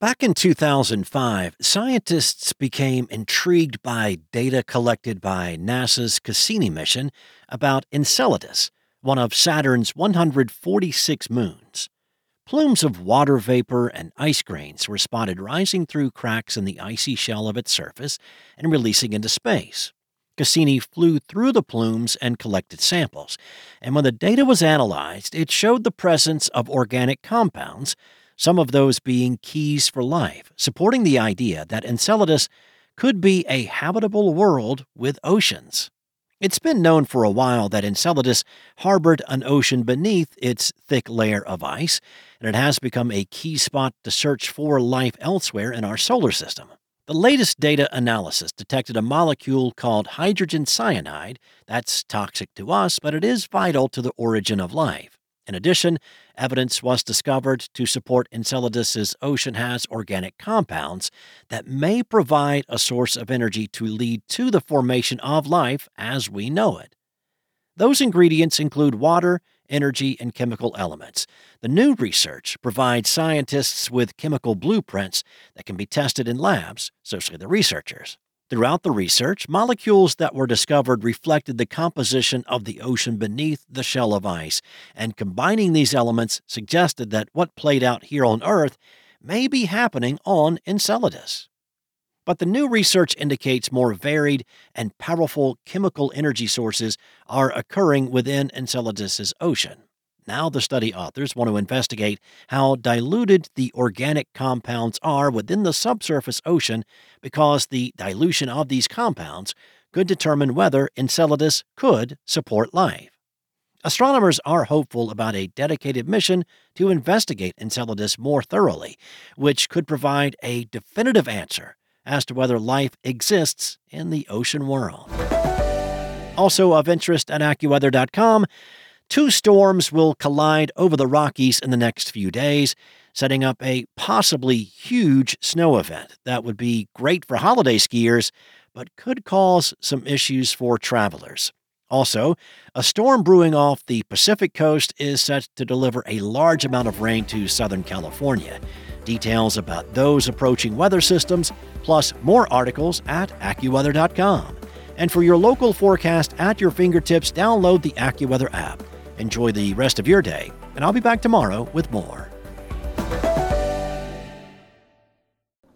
Back in 2005, scientists became intrigued by data collected by NASA's Cassini mission about Enceladus, one of Saturn's 146 moons. Plumes of water vapor and ice grains were spotted rising through cracks in the icy shell of its surface and releasing into space. Cassini flew through the plumes and collected samples, and when the data was analyzed, it showed the presence of organic compounds some of those being keys for life, supporting the idea that Enceladus could be a habitable world with oceans. It's been known for a while that Enceladus harbored an ocean beneath its thick layer of ice, and it has become a key spot to search for life elsewhere in our solar system. The latest data analysis detected a molecule called hydrogen cyanide that's toxic to us, but it is vital to the origin of life. In addition, evidence was discovered to support Enceladus's ocean has organic compounds that may provide a source of energy to lead to the formation of life as we know it. Those ingredients include water, energy, and chemical elements. The new research provides scientists with chemical blueprints that can be tested in labs, so say the researchers. Throughout the research, molecules that were discovered reflected the composition of the ocean beneath the shell of ice, and combining these elements suggested that what played out here on Earth may be happening on Enceladus. But the new research indicates more varied and powerful chemical energy sources are occurring within Enceladus's ocean. Now, the study authors want to investigate how diluted the organic compounds are within the subsurface ocean because the dilution of these compounds could determine whether Enceladus could support life. Astronomers are hopeful about a dedicated mission to investigate Enceladus more thoroughly, which could provide a definitive answer as to whether life exists in the ocean world. Also of interest at AccuWeather.com, Two storms will collide over the Rockies in the next few days, setting up a possibly huge snow event that would be great for holiday skiers, but could cause some issues for travelers. Also, a storm brewing off the Pacific coast is set to deliver a large amount of rain to Southern California. Details about those approaching weather systems, plus more articles at AccuWeather.com. And for your local forecast at your fingertips, download the AccuWeather app. Enjoy the rest of your day, and I'll be back tomorrow with more.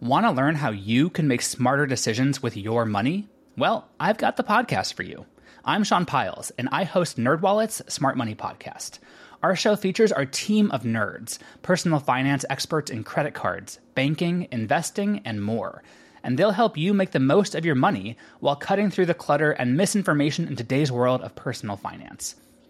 Want to learn how you can make smarter decisions with your money? Well, I've got the podcast for you. I'm Sean Pyles, and I host NerdWallet's Smart Money Podcast. Our show features our team of nerds, personal finance experts in credit cards, banking, investing, and more. And they'll help you make the most of your money while cutting through the clutter and misinformation in today's world of personal finance.